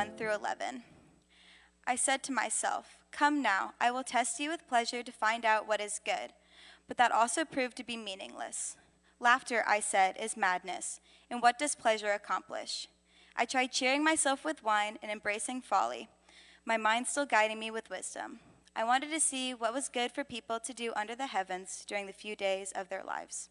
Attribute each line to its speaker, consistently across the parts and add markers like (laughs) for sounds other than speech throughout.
Speaker 1: 1 through 11. I said to myself, Come now, I will test you with pleasure to find out what is good. But that also proved to be meaningless. Laughter, I said, is madness, and what does pleasure accomplish? I tried cheering myself with wine and embracing folly, my mind still guiding me with wisdom. I wanted to see what was good for people to do under the heavens during the few days of their lives.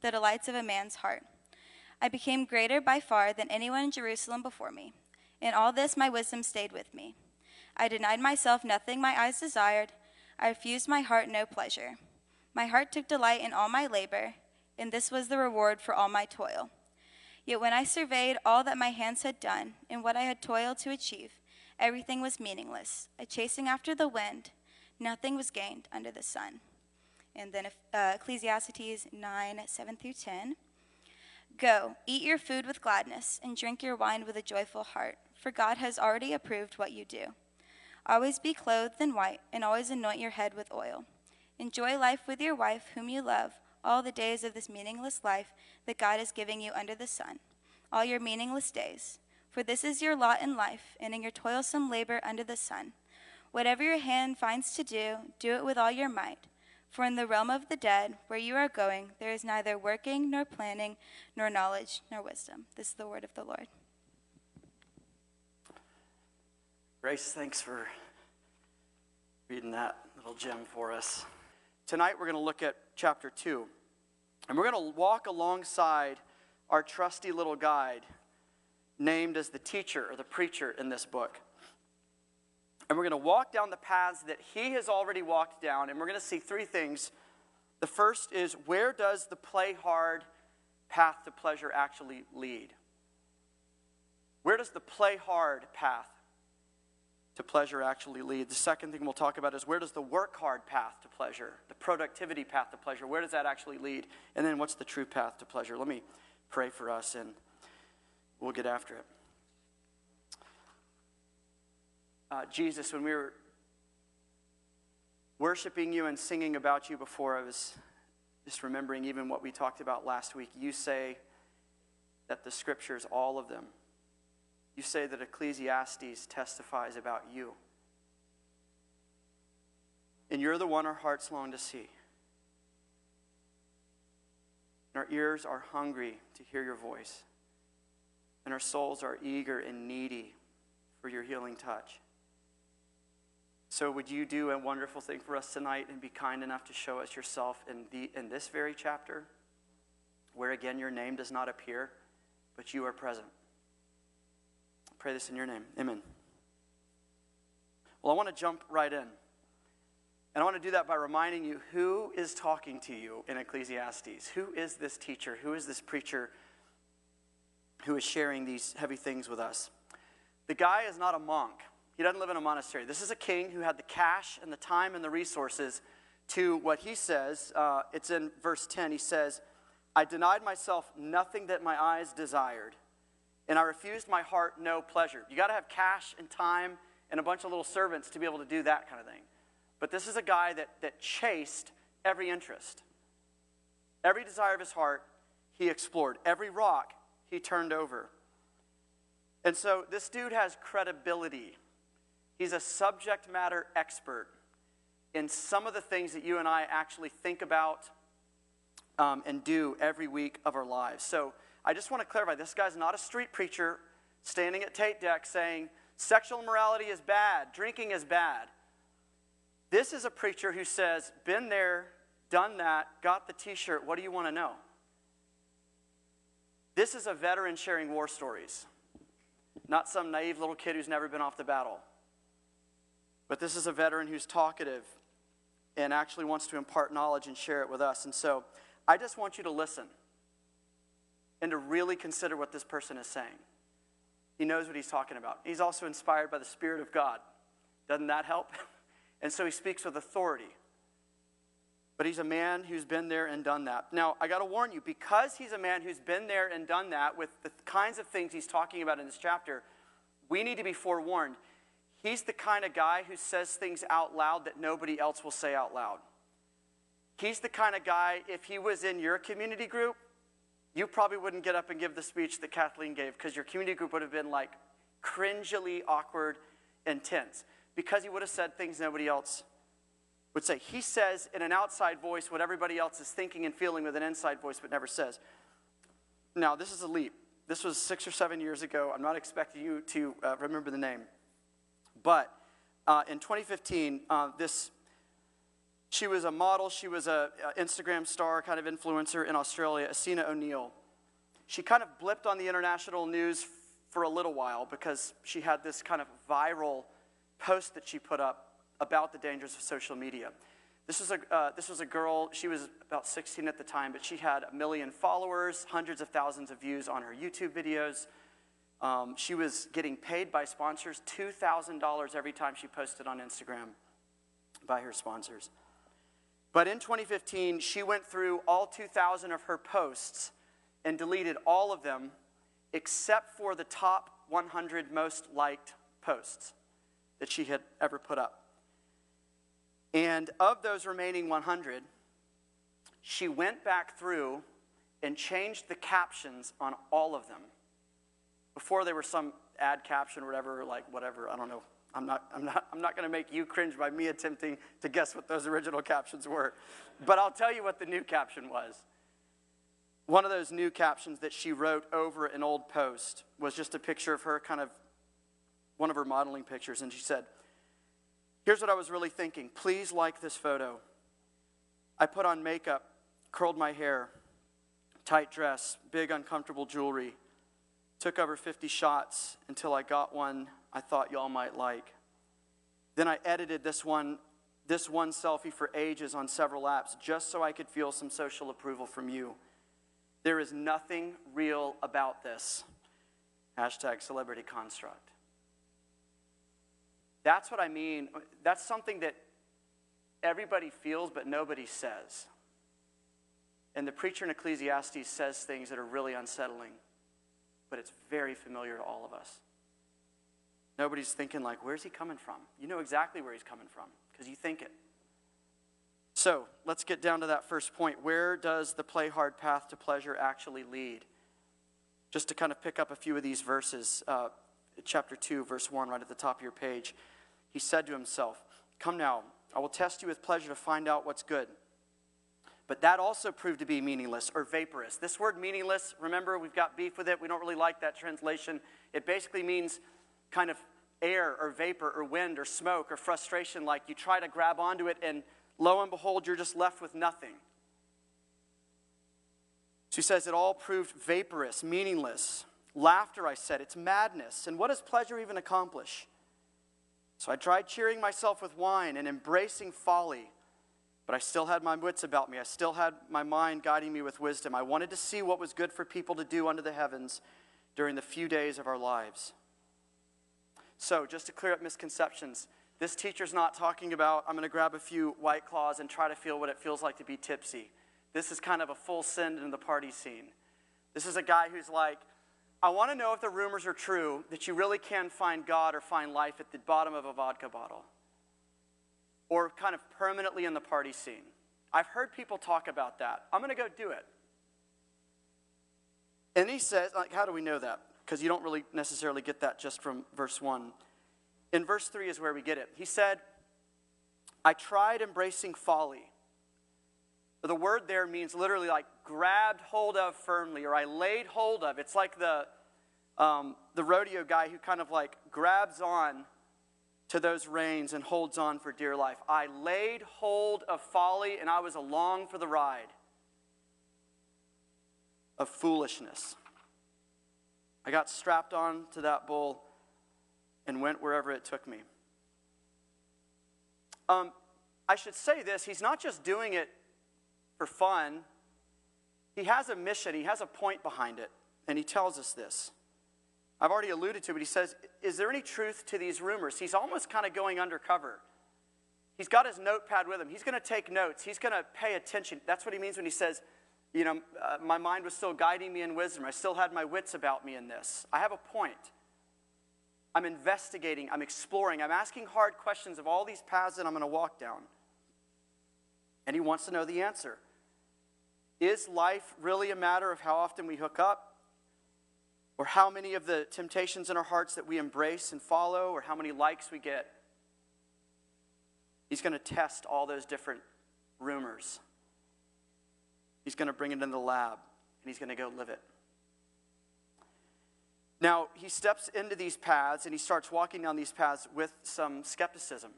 Speaker 1: the delights of a man's heart. I became greater by far than anyone in Jerusalem before me. In all this, my wisdom stayed with me. I denied myself nothing my eyes desired. I refused my heart no pleasure. My heart took delight in all my labor, and this was the reward for all my toil. Yet when I surveyed all that my hands had done and what I had toiled to achieve, everything was meaningless. A chasing after the wind, nothing was gained under the sun. And then uh, Ecclesiastes 9 7 through 10. Go, eat your food with gladness, and drink your wine with a joyful heart, for God has already approved what you do. Always be clothed in white, and always anoint your head with oil. Enjoy life with your wife, whom you love, all the days of this meaningless life that God is giving you under the sun, all your meaningless days. For this is your lot in life, and in your toilsome labor under the sun. Whatever your hand finds to do, do it with all your might. For in the realm of the dead, where you are going, there is neither working, nor planning, nor knowledge, nor wisdom. This is the word of the Lord.
Speaker 2: Grace, thanks for reading that little gem for us. Tonight we're going to look at chapter 2, and we're going to walk alongside our trusty little guide named as the teacher or the preacher in this book. And we're going to walk down the paths that he has already walked down, and we're going to see three things. The first is where does the play hard path to pleasure actually lead? Where does the play hard path to pleasure actually lead? The second thing we'll talk about is where does the work hard path to pleasure, the productivity path to pleasure, where does that actually lead? And then what's the true path to pleasure? Let me pray for us and we'll get after it. Uh, Jesus, when we were worshiping you and singing about you before, I was just remembering even what we talked about last week. You say that the scriptures, all of them, you say that Ecclesiastes testifies about you. And you're the one our hearts long to see. And our ears are hungry to hear your voice and our souls are eager and needy for your healing touch. So, would you do a wonderful thing for us tonight and be kind enough to show us yourself in, the, in this very chapter, where again your name does not appear, but you are present? I pray this in your name. Amen. Well, I want to jump right in. And I want to do that by reminding you who is talking to you in Ecclesiastes. Who is this teacher? Who is this preacher who is sharing these heavy things with us. The guy is not a monk, he doesn't live in a monastery. This is a king who had the cash and the time and the resources to what he says. Uh, it's in verse 10. He says, I denied myself nothing that my eyes desired, and I refused my heart no pleasure. You got to have cash and time and a bunch of little servants to be able to do that kind of thing. But this is a guy that, that chased every interest. Every desire of his heart, he explored. Every rock, he turned over. And so this dude has credibility. He's a subject matter expert in some of the things that you and I actually think about um, and do every week of our lives. So I just want to clarify this guy's not a street preacher standing at Tate Deck saying sexual immorality is bad, drinking is bad. This is a preacher who says, been there, done that, got the t shirt, what do you want to know? This is a veteran sharing war stories, not some naive little kid who's never been off the battle. But this is a veteran who's talkative and actually wants to impart knowledge and share it with us. And so I just want you to listen and to really consider what this person is saying. He knows what he's talking about. He's also inspired by the Spirit of God. Doesn't that help? (laughs) And so he speaks with authority. But he's a man who's been there and done that. Now, I got to warn you, because he's a man who's been there and done that with the kinds of things he's talking about in this chapter, we need to be forewarned. He's the kind of guy who says things out loud that nobody else will say out loud. He's the kind of guy, if he was in your community group, you probably wouldn't get up and give the speech that Kathleen gave because your community group would have been like cringily awkward and tense because he would have said things nobody else would say. He says in an outside voice what everybody else is thinking and feeling with an inside voice but never says. Now, this is a leap. This was six or seven years ago. I'm not expecting you to uh, remember the name. But uh, in 2015, uh, this she was a model, she was an Instagram star, kind of influencer in Australia, Essena O'Neill. She kind of blipped on the international news for a little while because she had this kind of viral post that she put up about the dangers of social media. This was, a, uh, this was a girl, she was about 16 at the time, but she had a million followers, hundreds of thousands of views on her YouTube videos. Um, she was getting paid by sponsors $2,000 every time she posted on Instagram by her sponsors. But in 2015, she went through all 2,000 of her posts and deleted all of them except for the top 100 most liked posts that she had ever put up. And of those remaining 100, she went back through and changed the captions on all of them. Before there was some ad caption or whatever, like whatever, I don't know. I'm not, I'm not, I'm not going to make you cringe by me attempting to guess what those original captions were. But I'll tell you what the new caption was. One of those new captions that she wrote over an old post was just a picture of her kind of one of her modeling pictures, and she said, Here's what I was really thinking. Please like this photo. I put on makeup, curled my hair, tight dress, big uncomfortable jewelry, took over 50 shots until I got one I thought y'all might like. Then I edited this one, this one selfie for ages on several apps just so I could feel some social approval from you. There is nothing real about this. Hashtag celebrity construct. That's what I mean. That's something that everybody feels, but nobody says. And the preacher in Ecclesiastes says things that are really unsettling, but it's very familiar to all of us. Nobody's thinking, like, where's he coming from? You know exactly where he's coming from because you think it. So let's get down to that first point. Where does the play hard path to pleasure actually lead? Just to kind of pick up a few of these verses, uh, chapter 2, verse 1, right at the top of your page. He said to himself, Come now, I will test you with pleasure to find out what's good. But that also proved to be meaningless or vaporous. This word meaningless, remember, we've got beef with it. We don't really like that translation. It basically means kind of air or vapor or wind or smoke or frustration, like you try to grab onto it and lo and behold, you're just left with nothing. She says it all proved vaporous, meaningless. Laughter, I said, it's madness. And what does pleasure even accomplish? So I tried cheering myself with wine and embracing folly, but I still had my wits about me. I still had my mind guiding me with wisdom. I wanted to see what was good for people to do under the heavens during the few days of our lives. So, just to clear up misconceptions, this teacher's not talking about, I'm going to grab a few white claws and try to feel what it feels like to be tipsy. This is kind of a full send into the party scene. This is a guy who's like, I want to know if the rumors are true that you really can find God or find life at the bottom of a vodka bottle or kind of permanently in the party scene. I've heard people talk about that. I'm going to go do it. And he says, like, how do we know that? Because you don't really necessarily get that just from verse 1. In verse 3 is where we get it. He said, I tried embracing folly. The word there means literally like grabbed hold of firmly, or I laid hold of. It's like the, um, the rodeo guy who kind of like grabs on to those reins and holds on for dear life. I laid hold of folly and I was along for the ride of foolishness. I got strapped on to that bull and went wherever it took me. Um, I should say this he's not just doing it for fun. He has a mission, he has a point behind it, and he tells us this. I've already alluded to, but he says, Is there any truth to these rumors? He's almost kind of going undercover. He's got his notepad with him. He's going to take notes. He's going to pay attention. That's what he means when he says, You know, uh, my mind was still guiding me in wisdom. I still had my wits about me in this. I have a point. I'm investigating. I'm exploring. I'm asking hard questions of all these paths that I'm going to walk down. And he wants to know the answer. Is life really a matter of how often we hook up? Or how many of the temptations in our hearts that we embrace and follow, or how many likes we get. He's going to test all those different rumors. He's going to bring it in the lab, and he's going to go live it. Now, he steps into these paths and he starts walking down these paths with some skepticism.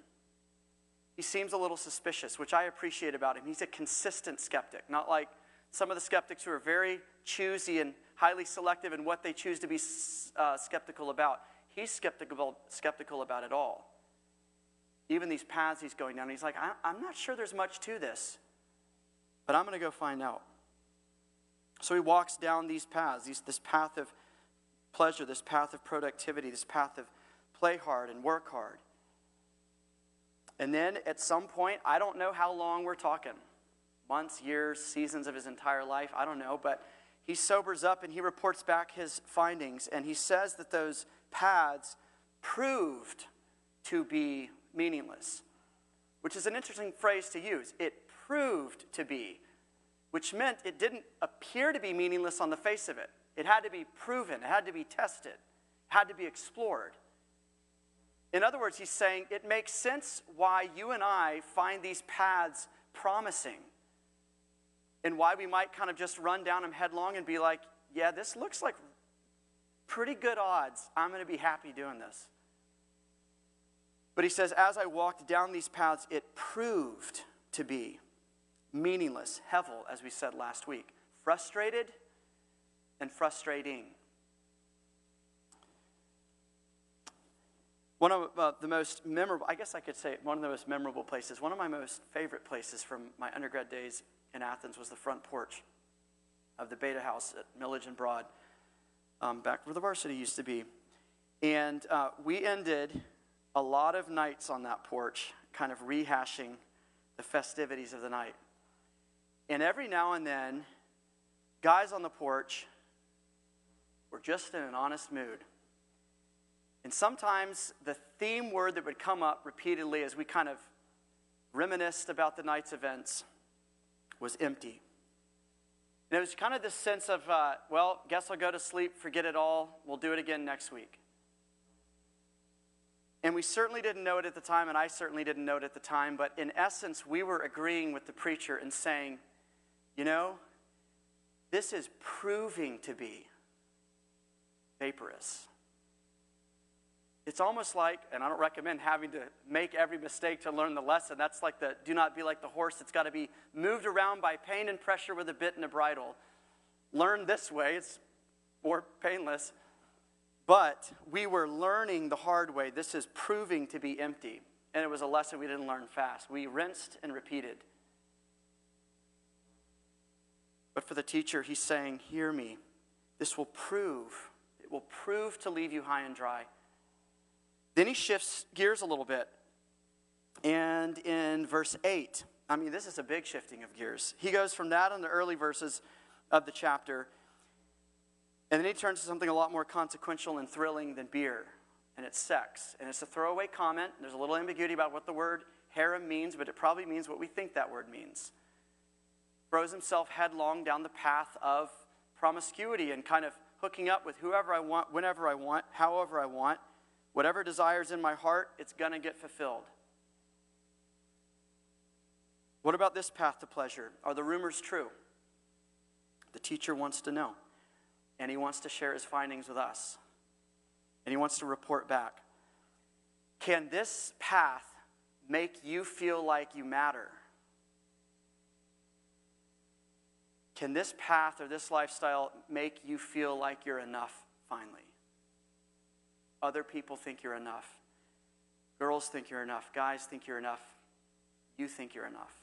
Speaker 2: He seems a little suspicious, which I appreciate about him. He's a consistent skeptic, not like some of the skeptics who are very choosy and highly selective in what they choose to be uh, skeptical about. He's skeptical, skeptical about it all. Even these paths he's going down, he's like, I'm not sure there's much to this, but I'm going to go find out. So he walks down these paths, these, this path of pleasure, this path of productivity, this path of play hard and work hard. And then at some point, I don't know how long we're talking months, years, seasons of his entire life, I don't know, but he sobers up and he reports back his findings. And he says that those paths proved to be meaningless, which is an interesting phrase to use. It proved to be, which meant it didn't appear to be meaningless on the face of it. It had to be proven, it had to be tested, it had to be explored. In other words, he's saying it makes sense why you and I find these paths promising and why we might kind of just run down them headlong and be like, yeah, this looks like pretty good odds. I'm going to be happy doing this. But he says, as I walked down these paths, it proved to be meaningless, hevel, as we said last week, frustrated and frustrating. One of uh, the most memorable, I guess I could say one of the most memorable places, one of my most favorite places from my undergrad days in Athens was the front porch of the Beta House at Milledge and Broad, um, back where the varsity used to be. And uh, we ended a lot of nights on that porch, kind of rehashing the festivities of the night. And every now and then, guys on the porch were just in an honest mood. And sometimes the theme word that would come up repeatedly as we kind of reminisced about the night's events was empty. And it was kind of this sense of, uh, well, guess I'll go to sleep, forget it all, we'll do it again next week. And we certainly didn't know it at the time, and I certainly didn't know it at the time, but in essence, we were agreeing with the preacher and saying, you know, this is proving to be vaporous. It's almost like, and I don't recommend having to make every mistake to learn the lesson. That's like the do not be like the horse that's got to be moved around by pain and pressure with a bit and a bridle. Learn this way, it's more painless. But we were learning the hard way. This is proving to be empty. And it was a lesson we didn't learn fast. We rinsed and repeated. But for the teacher, he's saying, Hear me. This will prove, it will prove to leave you high and dry. Then he shifts gears a little bit. And in verse 8, I mean, this is a big shifting of gears. He goes from that in the early verses of the chapter, and then he turns to something a lot more consequential and thrilling than beer, and it's sex. And it's a throwaway comment. There's a little ambiguity about what the word harem means, but it probably means what we think that word means. Throws himself headlong down the path of promiscuity and kind of hooking up with whoever I want, whenever I want, however I want. Whatever desires in my heart, it's going to get fulfilled. What about this path to pleasure? Are the rumors true? The teacher wants to know, and he wants to share his findings with us, and he wants to report back. Can this path make you feel like you matter? Can this path or this lifestyle make you feel like you're enough finally? Other people think you're enough. Girls think you're enough. Guys think you're enough. You think you're enough.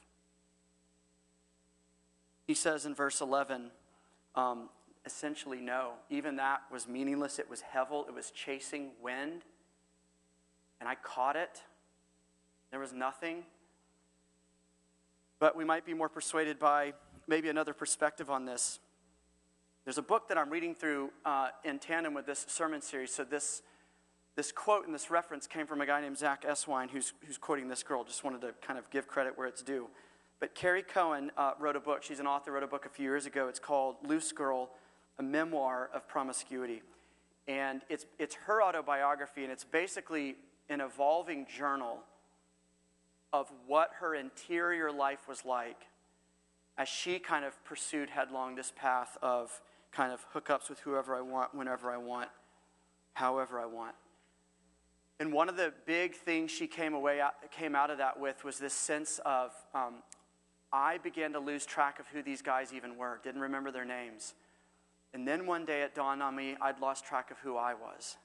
Speaker 2: He says in verse 11, um, essentially no. Even that was meaningless. It was hevel, it was chasing wind. And I caught it. There was nothing. But we might be more persuaded by maybe another perspective on this. There's a book that I'm reading through uh, in tandem with this sermon series. So, this, this quote and this reference came from a guy named Zack Eswine who's, who's quoting this girl. Just wanted to kind of give credit where it's due. But Kerry Cohen uh, wrote a book. She's an author, wrote a book a few years ago. It's called Loose Girl, a memoir of promiscuity. And it's, it's her autobiography, and it's basically an evolving journal of what her interior life was like as she kind of pursued headlong this path of kind of hookups with whoever I want, whenever I want, however I want. And one of the big things she came away came out of that with was this sense of um, I began to lose track of who these guys even were, didn't remember their names. And then one day it dawned on me I'd lost track of who I was.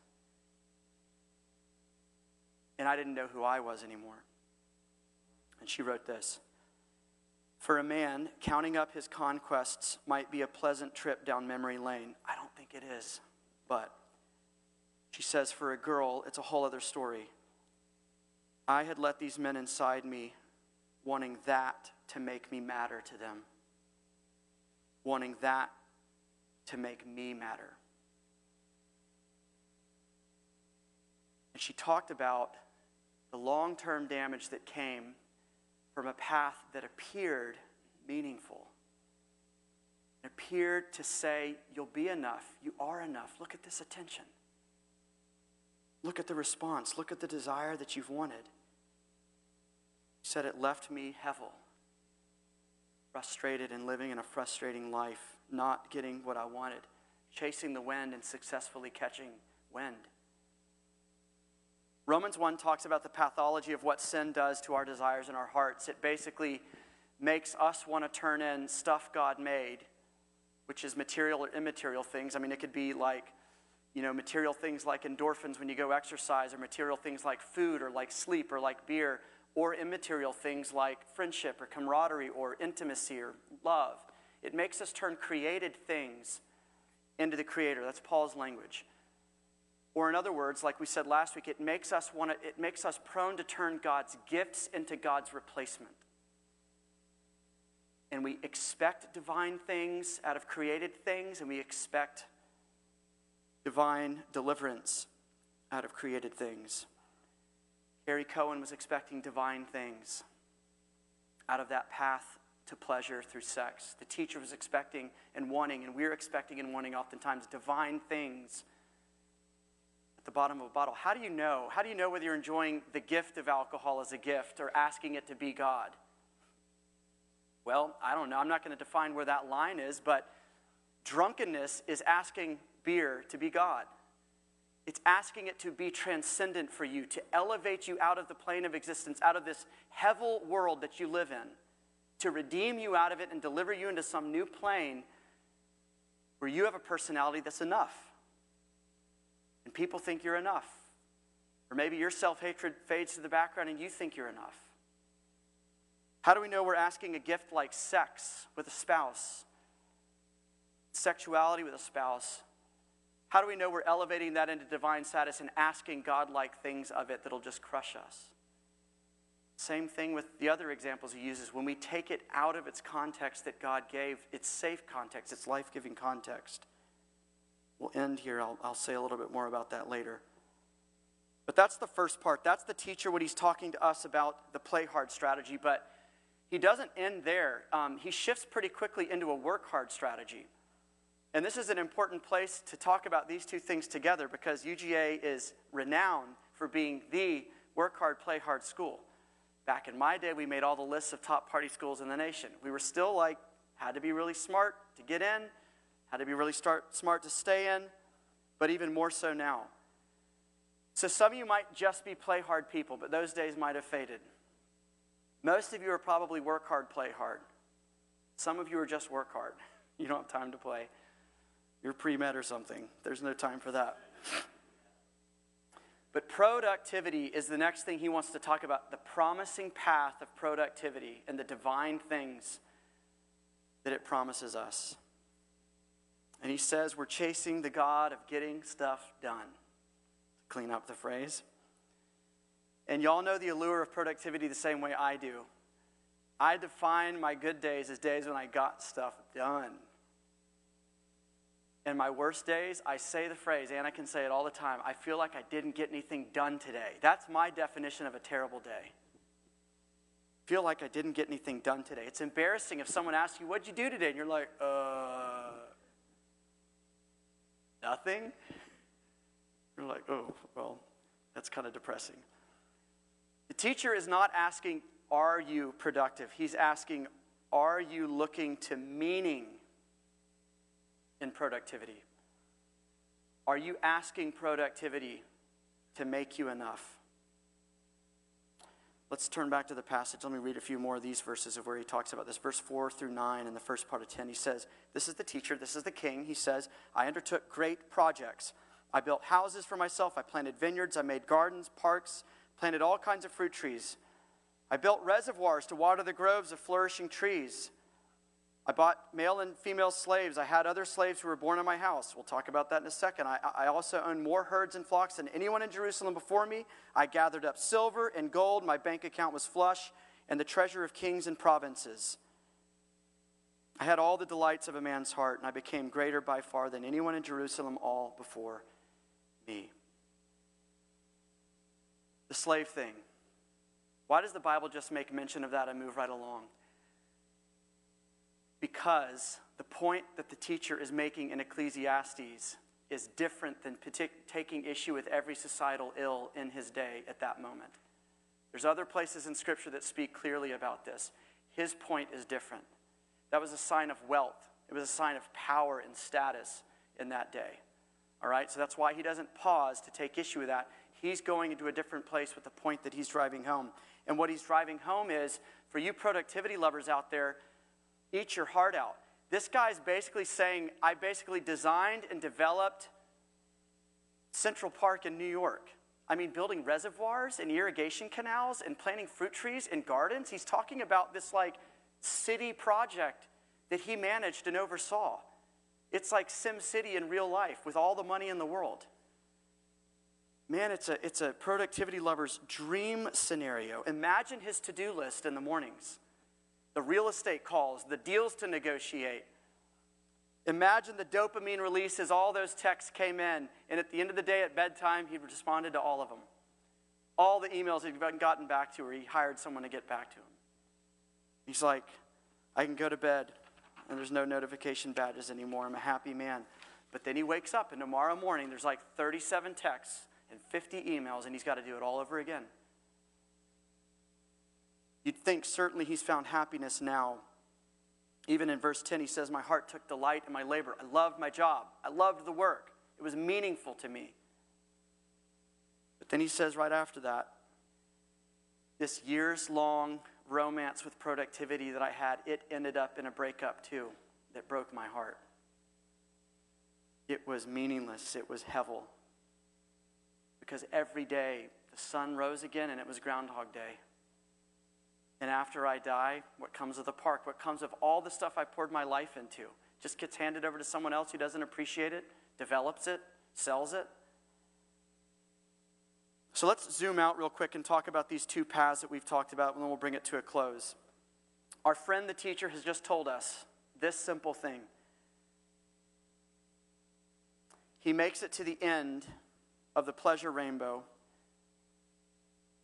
Speaker 2: And I didn't know who I was anymore. And she wrote this For a man, counting up his conquests might be a pleasant trip down memory lane. I don't think it is, but says, For a girl, it's a whole other story. I had let these men inside me wanting that to make me matter to them, wanting that to make me matter. And she talked about the long term damage that came from a path that appeared meaningful. It appeared to say, You'll be enough. You are enough. Look at this attention. Look at the response. Look at the desire that you've wanted. He said, It left me hevel frustrated and living in a frustrating life, not getting what I wanted, chasing the wind and successfully catching wind. Romans 1 talks about the pathology of what sin does to our desires in our hearts. It basically makes us want to turn in stuff God made, which is material or immaterial things. I mean, it could be like, you know, material things like endorphins when you go exercise, or material things like food, or like sleep, or like beer, or immaterial things like friendship or camaraderie or intimacy or love. It makes us turn created things into the creator. That's Paul's language. Or in other words, like we said last week, it makes us want to, it makes us prone to turn God's gifts into God's replacement. And we expect divine things out of created things, and we expect divine deliverance out of created things. Kerry Cohen was expecting divine things out of that path to pleasure through sex. The teacher was expecting and wanting, and we're expecting and wanting oftentimes divine things at the bottom of a bottle. How do you know? How do you know whether you're enjoying the gift of alcohol as a gift or asking it to be God? Well, I don't know. I'm not going to define where that line is, but drunkenness is asking beer to be God. It's asking it to be transcendent for you, to elevate you out of the plane of existence, out of this hevel world that you live in, to redeem you out of it and deliver you into some new plane where you have a personality that's enough. And people think you're enough. Or maybe your self hatred fades to the background and you think you're enough. How do we know we're asking a gift like sex with a spouse, sexuality with a spouse? How do we know we're elevating that into divine status and asking God-like things of it that'll just crush us? Same thing with the other examples he uses. When we take it out of its context that God gave, its safe context, its life giving context. We'll end here. I'll, I'll say a little bit more about that later. But that's the first part. That's the teacher when he's talking to us about the play hard strategy. But he doesn't end there. Um, he shifts pretty quickly into a work hard strategy. And this is an important place to talk about these two things together because UGA is renowned for being the work hard, play hard school. Back in my day, we made all the lists of top party schools in the nation. We were still like, had to be really smart to get in, had to be really start, smart to stay in, but even more so now. So some of you might just be play hard people, but those days might have faded. Most of you are probably work hard, play hard. Some of you are just work hard. (laughs) You don't have time to play. You're pre med or something. There's no time for that. But productivity is the next thing he wants to talk about the promising path of productivity and the divine things that it promises us. And he says we're chasing the God of getting stuff done. Clean up the phrase. And y'all know the allure of productivity the same way I do. I define my good days as days when I got stuff done. And my worst days, I say the phrase, and I can say it all the time I feel like I didn't get anything done today. That's my definition of a terrible day. Feel like I didn't get anything done today. It's embarrassing if someone asks you, What'd you do today? And you're like, Uh, nothing. You're like, Oh, well, that's kind of depressing. The teacher is not asking, Are you productive? He's asking, Are you looking to meaning in productivity? Are you asking productivity to make you enough? Let's turn back to the passage. Let me read a few more of these verses of where he talks about this. Verse 4 through 9 in the first part of 10, he says, This is the teacher, this is the king. He says, I undertook great projects. I built houses for myself, I planted vineyards, I made gardens, parks, planted all kinds of fruit trees. I built reservoirs to water the groves of flourishing trees. I bought male and female slaves. I had other slaves who were born in my house. We'll talk about that in a second. I, I, also owned more herds and flocks than anyone in Jerusalem before me. I gathered up silver and gold. My bank account was flush, and the treasure of kings and provinces. I had all the delights of a man's heart, and I became greater by far than anyone in Jerusalem all before me. The slave thing. Why does the Bible just make mention of that and move right along? Because the point that the teacher is making in Ecclesiastes is different than partic- taking issue with every societal ill in his day at that moment. There's other places in Scripture that speak clearly about this. His point is different. That was a sign of wealth, it was a sign of power and status in that day. All right, so that's why he doesn't pause to take issue with that. He's going into a different place with the point that he's driving home. And what he's driving home is for you productivity lovers out there, eat your heart out. This guy is basically saying, I basically designed and developed Central Park in New York. I mean, building reservoirs and irrigation canals and planting fruit trees and gardens. He's talking about this like city project that he managed and oversaw. It's like Sim City in real life with all the money in the world. Man, it's a, it's a productivity lover's dream scenario. Imagine his to do list in the mornings the real estate calls, the deals to negotiate. Imagine the dopamine release as all those texts came in, and at the end of the day at bedtime, he responded to all of them. All the emails he'd gotten back to, or he hired someone to get back to him. He's like, I can go to bed, and there's no notification badges anymore. I'm a happy man. But then he wakes up, and tomorrow morning, there's like 37 texts and 50 emails, and he's got to do it all over again. You'd think certainly he's found happiness now. Even in verse 10, he says, My heart took delight in my labor. I loved my job. I loved the work. It was meaningful to me. But then he says right after that, this years long romance with productivity that I had, it ended up in a breakup too that broke my heart. It was meaningless. It was hevel. Because every day the sun rose again and it was Groundhog Day. And after I die, what comes of the park? What comes of all the stuff I poured my life into? Just gets handed over to someone else who doesn't appreciate it, develops it, sells it? So let's zoom out real quick and talk about these two paths that we've talked about, and then we'll bring it to a close. Our friend, the teacher, has just told us this simple thing. He makes it to the end of the pleasure rainbow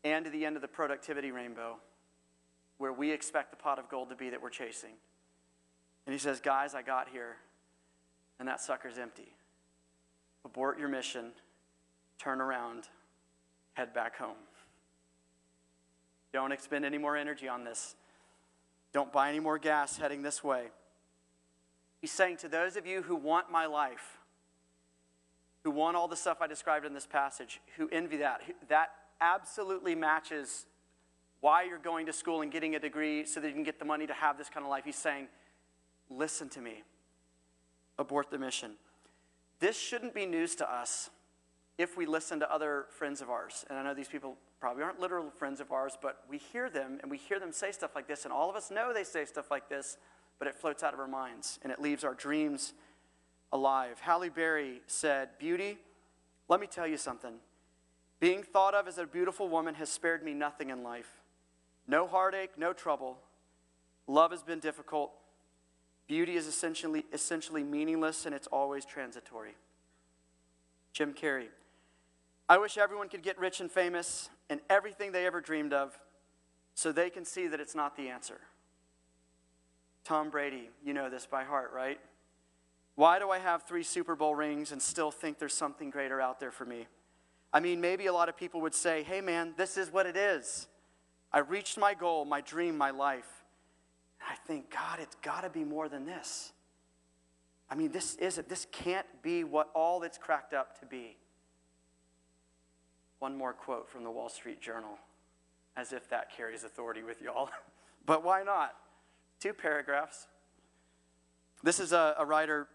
Speaker 2: and to the end of the productivity rainbow where we expect the pot of gold to be that we're chasing. And he says, Guys, I got here, and that sucker's empty. Abort your mission, turn around, head back home. Don't expend any more energy on this. Don't buy any more gas heading this way. He's saying to those of you who want my life, who want all the stuff I described in this passage, who envy that, that absolutely matches why you're going to school and getting a degree so that you can get the money to have this kind of life. He's saying, listen to me, abort the mission. This shouldn't be news to us if we listen to other friends of ours. And I know these people probably aren't literal friends of ours, but we hear them and we hear them say stuff like this, and all of us know they say stuff like this, but it floats out of our minds and it leaves our dreams alive. Halle Berry said, Beauty, let me tell you something. Being thought of as a beautiful woman has spared me nothing in life. No heartache, no trouble. Love has been difficult. Beauty is essentially, essentially meaningless and it's always transitory. Jim Carrey. I wish everyone could get rich and famous and everything they ever dreamed of so they can see that it's not the answer. Tom Brady, you know this by heart, right? Why do I have three Super Bowl rings and still think there's something greater out there for me? I mean, maybe a lot of people would say, hey man, this is what it is. I reached my goal, my dream, my life. And I think, God, it's got to be more than this. I mean, this isn't, this can't be what all it's cracked up to be. One more quote from the Wall Street Journal, as if that carries authority with y'all. (laughs) but why not? Two paragraphs. This is a, a writer,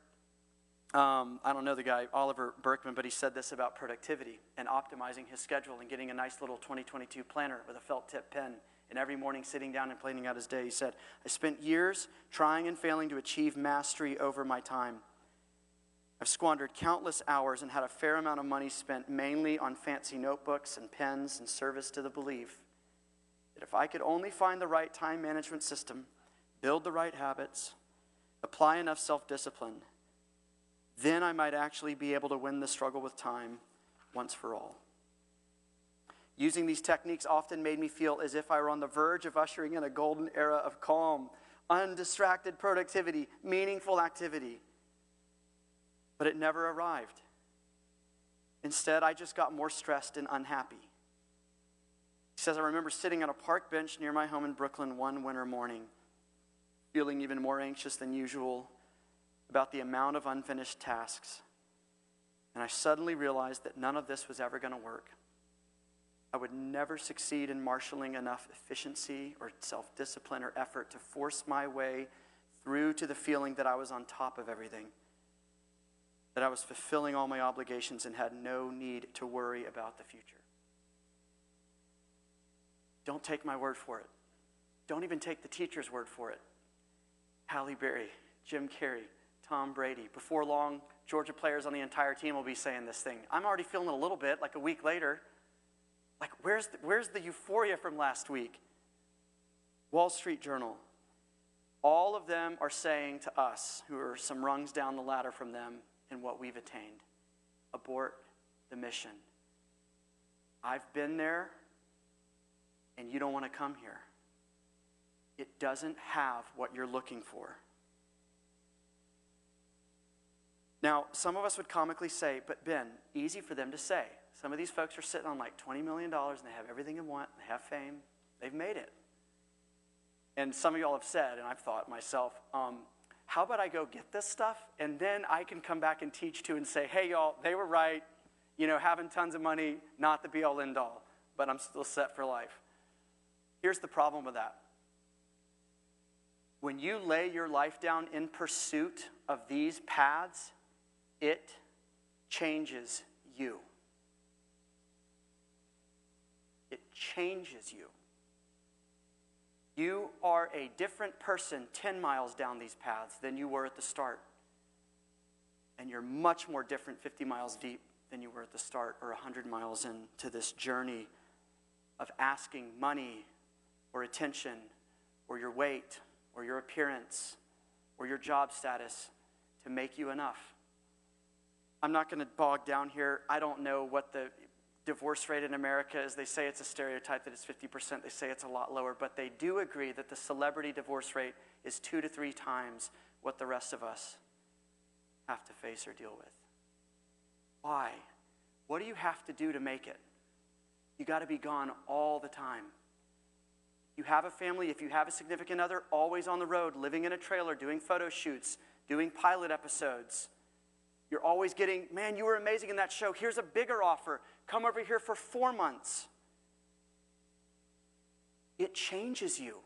Speaker 2: um, I don't know the guy, Oliver Burkeman, but he said this about productivity and optimizing his schedule and getting a nice little 2022 planner with a felt tip pen and every morning sitting down and planning out his day. He said, I spent years trying and failing to achieve mastery over my time. I've squandered countless hours and had a fair amount of money spent mainly on fancy notebooks and pens and service to the belief that if I could only find the right time management system, build the right habits, apply enough self discipline, then I might actually be able to win the struggle with time once for all. Using these techniques often made me feel as if I were on the verge of ushering in a golden era of calm, undistracted productivity, meaningful activity. But it never arrived. Instead, I just got more stressed and unhappy. He says, I remember sitting on a park bench near my home in Brooklyn one winter morning, feeling even more anxious than usual about the amount of unfinished tasks. And I suddenly realized that none of this was ever going to work. I would never succeed in marshaling enough efficiency or self discipline or effort to force my way through to the feeling that I was on top of everything, that I was fulfilling all my obligations and had no need to worry about the future. Don't take my word for it. Don't even take the teacher's word for it. Halle Berry, Jim Carrey, Tom Brady. Before long, Georgia players on the entire team will be saying this thing. I'm already feeling a little bit, like a week later. Like, where's the, where's the euphoria from last week? Wall Street Journal. All of them are saying to us, who are some rungs down the ladder from them in what we've attained abort the mission. I've been there, and you don't want to come here. It doesn't have what you're looking for. Now, some of us would comically say, but Ben, easy for them to say. Some of these folks are sitting on like $20 million and they have everything they want, they have fame, they've made it. And some of y'all have said, and I've thought myself, um, how about I go get this stuff and then I can come back and teach too and say, hey, y'all, they were right. You know, having tons of money, not the be all end all, but I'm still set for life. Here's the problem with that. When you lay your life down in pursuit of these paths, it changes you. it changes you. You are a different person 10 miles down these paths than you were at the start. And you're much more different 50 miles deep than you were at the start or 100 miles into this journey of asking money or attention or your weight or your appearance or your job status to make you enough. I'm not going to bog down here. I don't know what the divorce rate in America is they say it's a stereotype that it's 50%, they say it's a lot lower, but they do agree that the celebrity divorce rate is two to three times what the rest of us have to face or deal with. Why? What do you have to do to make it? You got to be gone all the time. You have a family, if you have a significant other, always on the road, living in a trailer, doing photo shoots, doing pilot episodes. You're always getting, man, you were amazing in that show. Here's a bigger offer. Come over here for four months. It changes you.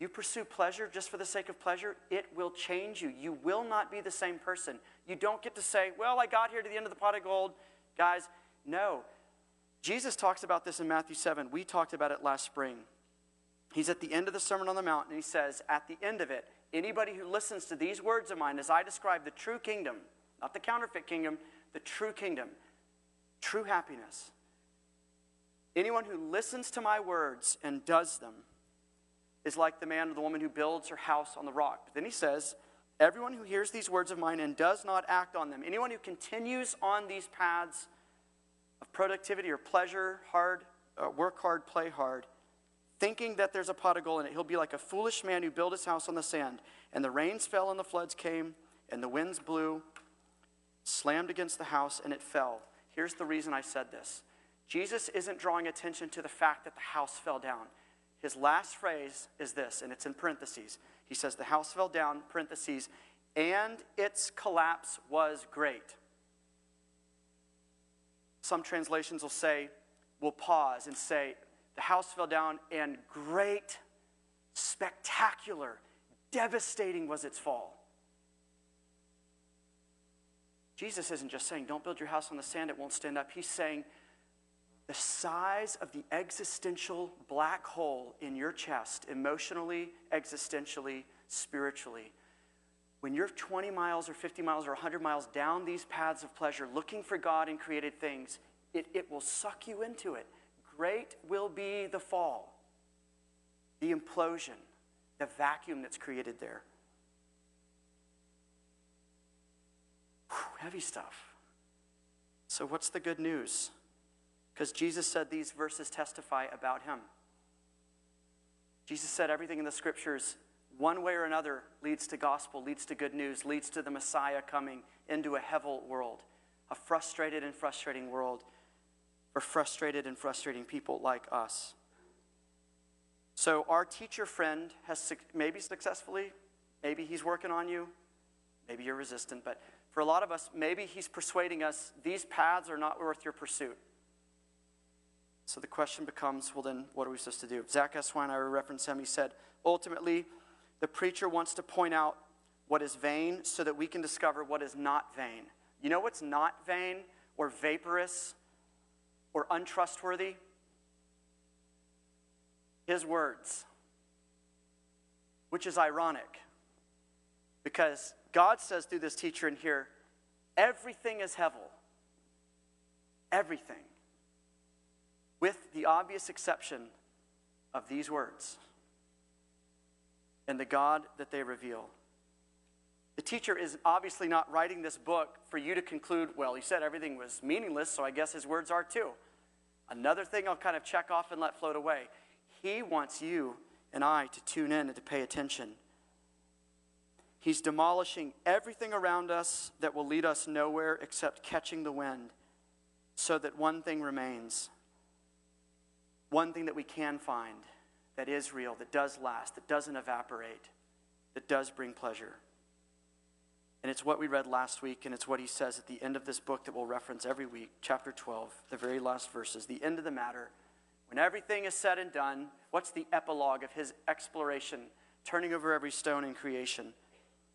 Speaker 2: You pursue pleasure just for the sake of pleasure, it will change you. You will not be the same person. You don't get to say, Well, I got here to the end of the pot of gold. Guys, no. Jesus talks about this in Matthew 7. We talked about it last spring. He's at the end of the Sermon on the Mount, and he says, At the end of it, anybody who listens to these words of mine as I describe the true kingdom, not the counterfeit kingdom, the true kingdom, true happiness. Anyone who listens to my words and does them is like the man or the woman who builds her house on the rock. But then he says, Everyone who hears these words of mine and does not act on them, anyone who continues on these paths of productivity or pleasure, hard, uh, work hard, play hard, thinking that there's a pot of gold in it, he'll be like a foolish man who built his house on the sand. And the rains fell and the floods came, and the winds blew, slammed against the house, and it fell. Here's the reason I said this Jesus isn't drawing attention to the fact that the house fell down. His last phrase is this, and it's in parentheses. He says, The house fell down, parentheses, and its collapse was great. Some translations will say, will pause and say, The house fell down, and great, spectacular, devastating was its fall. Jesus isn't just saying, Don't build your house on the sand, it won't stand up. He's saying, the size of the existential black hole in your chest, emotionally, existentially, spiritually, when you're 20 miles or 50 miles or 100 miles down these paths of pleasure looking for God and created things, it, it will suck you into it. Great will be the fall, the implosion, the vacuum that's created there. Whew, heavy stuff. So, what's the good news? Because Jesus said these verses testify about him. Jesus said everything in the scriptures, one way or another, leads to gospel, leads to good news, leads to the Messiah coming into a hevel world, a frustrated and frustrating world for frustrated and frustrating people like us. So, our teacher friend has maybe successfully, maybe he's working on you, maybe you're resistant, but for a lot of us, maybe he's persuading us these paths are not worth your pursuit. So the question becomes well, then, what are we supposed to do? Zack Eswine, I referenced him, he said, ultimately, the preacher wants to point out what is vain so that we can discover what is not vain. You know what's not vain or vaporous or untrustworthy? His words, which is ironic because God says through this teacher in here, everything is Hevel. Everything with the obvious exception of these words and the God that they reveal. The teacher is obviously not writing this book for you to conclude, well, he said everything was meaningless, so I guess his words are too. Another thing I'll kind of check off and let float away. He wants you and I to tune in and to pay attention. He's demolishing everything around us that will lead us nowhere except catching the wind so that one thing remains one thing that we can find that is real, that does last, that doesn't evaporate, that does bring pleasure. And it's what we read last week, and it's what he says at the end of this book that we'll reference every week, chapter 12, the very last verses, the end of the matter. When everything is said and done, what's the epilogue of his exploration, turning over every stone in creation,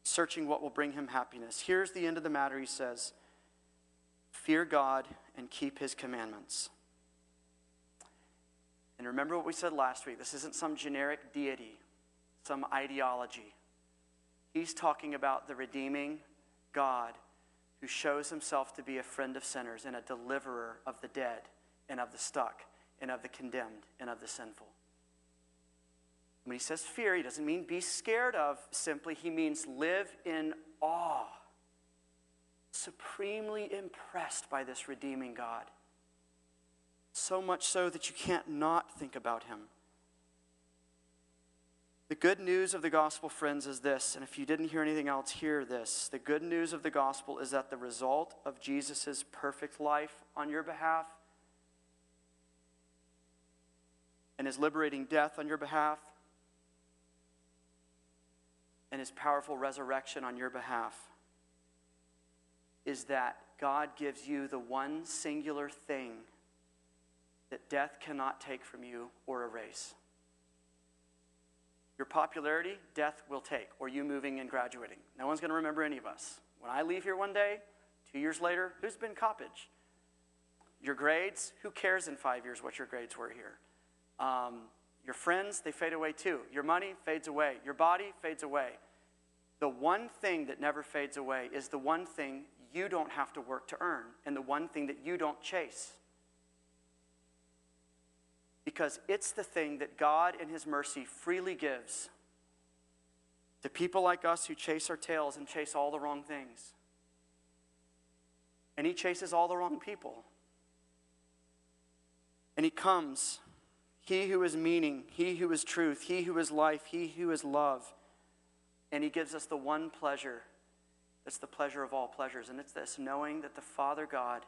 Speaker 2: searching what will bring him happiness? Here's the end of the matter, he says Fear God and keep his commandments. And remember what we said last week this isn't some generic deity, some ideology. He's talking about the redeeming God who shows himself to be a friend of sinners and a deliverer of the dead and of the stuck and of the condemned and of the sinful. When he says fear, he doesn't mean be scared of simply, he means live in awe, supremely impressed by this redeeming God so much so that you can't not think about him. The good news of the gospel, friends, is this, and if you didn't hear anything else, hear this. The good news of the gospel is that the result of Jesus' perfect life on your behalf and his liberating death on your behalf and his powerful resurrection on your behalf is that God gives you the one singular thing that death cannot take from you or erase. Your popularity, death will take, or you moving and graduating. No one's going to remember any of us. When I leave here one day, two years later, who's Ben Coppage? Your grades, who cares in five years what your grades were here? Um, Your friends, they fade away too. Your money fades away. Your body fades away. The one thing that never fades away is the one thing you don't have to work to earn, and the one thing that you don't chase. Because it's the thing that God, in His mercy, freely gives to people like us who chase our tails and chase all the wrong things. And He chases all the wrong people. And He comes, He who is meaning, He who is truth, He who is life, He who is love. And He gives us the one pleasure that's the pleasure of all pleasures. And it's this knowing that the Father God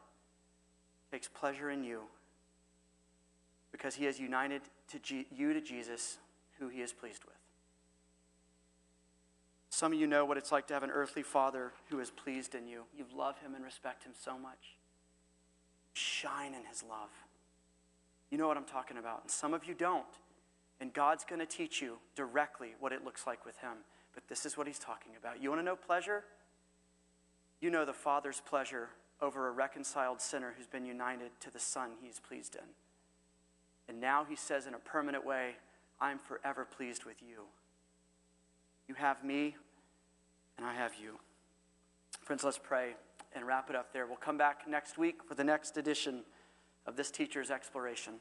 Speaker 2: takes pleasure in you because He has united to G- you to Jesus, who He is pleased with. Some of you know what it's like to have an earthly father who is pleased in you. You love him and respect him so much. Shine in his love. You know what I'm talking about. And some of you don't. And God's going to teach you directly what it looks like with him. But this is what he's talking about. You want to know pleasure? You know the Father's pleasure over a reconciled sinner who's been united to the Son he's pleased in. And now he says in a permanent way, I'm forever pleased with you. You have me, and I have you. Friends, let's pray and wrap it up there. We'll come back next week for the next edition of this teacher's exploration.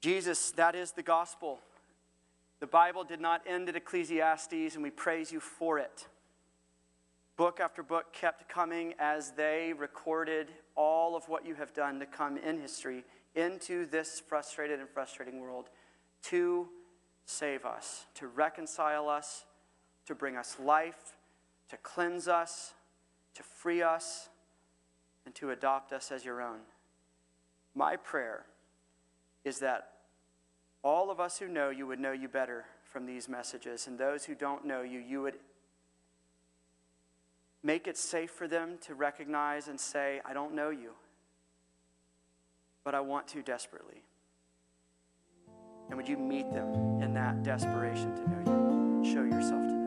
Speaker 2: Jesus, that is the gospel. The Bible did not end at Ecclesiastes, and we praise you for it. Book after book kept coming as they recorded all of what you have done to come in history into this frustrated and frustrating world to save us, to reconcile us, to bring us life, to cleanse us, to free us, and to adopt us as your own. My prayer is that all of us who know you would know you better from these messages, and those who don't know you, you would make it safe for them to recognize and say, I don't know you, but I want to desperately. And would you meet them in that desperation to know you? Show yourself to them.